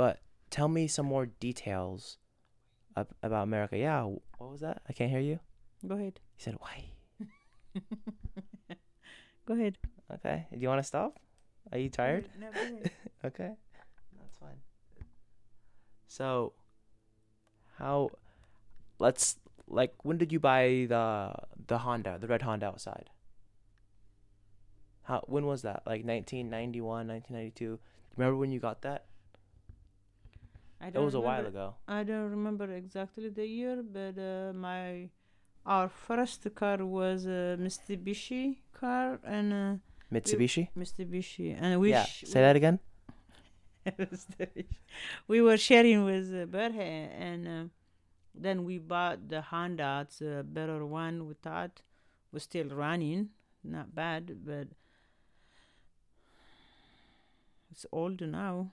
But tell me some more details ab- about America. Yeah, what was that? I can't hear you. Go ahead. He said why? Go ahead. Okay. Do you want to stop? Are you tired? No, go ahead. Okay, that's fine. So, how? Let's like. When did you buy the the Honda, the red Honda outside? How? When was that? Like 1991, 1992. Remember when you got that? I don't was a while ago. I don't remember exactly the year, but uh, my our first car was a Mitsubishi car and uh, Mitsubishi. Mitsubishi, and we yeah. sh- Say that again. We were sharing with uh, Berhe, and uh, then we bought the Honda. It's a better one. We thought was still running, not bad, but it's old now.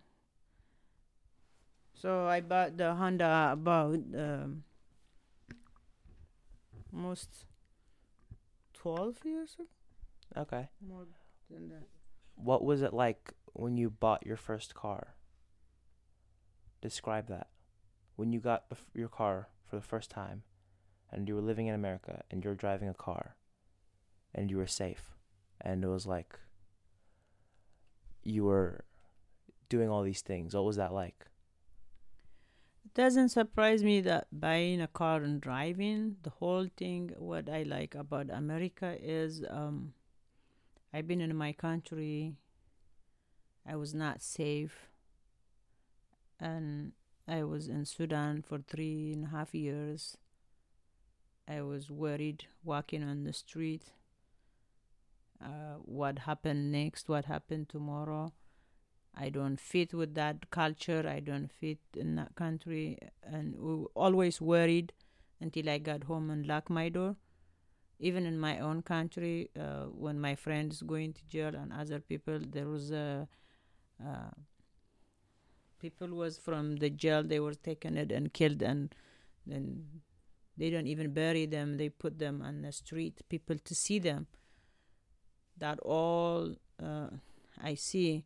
So I bought the Honda about um, almost twelve years ago. Okay. More than that. What was it like when you bought your first car? Describe that. When you got the, f- your car for the first time, and you were living in America, and you're driving a car, and you were safe, and it was like you were doing all these things. What was that like? Doesn't surprise me that buying a car and driving, the whole thing, what I like about America is um, I've been in my country, I was not safe, and I was in Sudan for three and a half years. I was worried walking on the street. Uh, what happened next? What happened tomorrow? I don't fit with that culture. I don't fit in that country, and we always worried until I got home and locked my door. Even in my own country, uh, when my friends going to jail and other people, there was a uh, people was from the jail. They were taken it and killed, and then they don't even bury them. They put them on the street, people to see them. That all uh, I see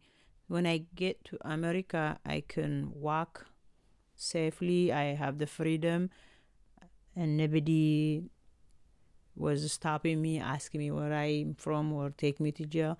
when I get to America, I can walk safely. I have the freedom, and nobody was stopping me, asking me where I'm from, or take me to jail.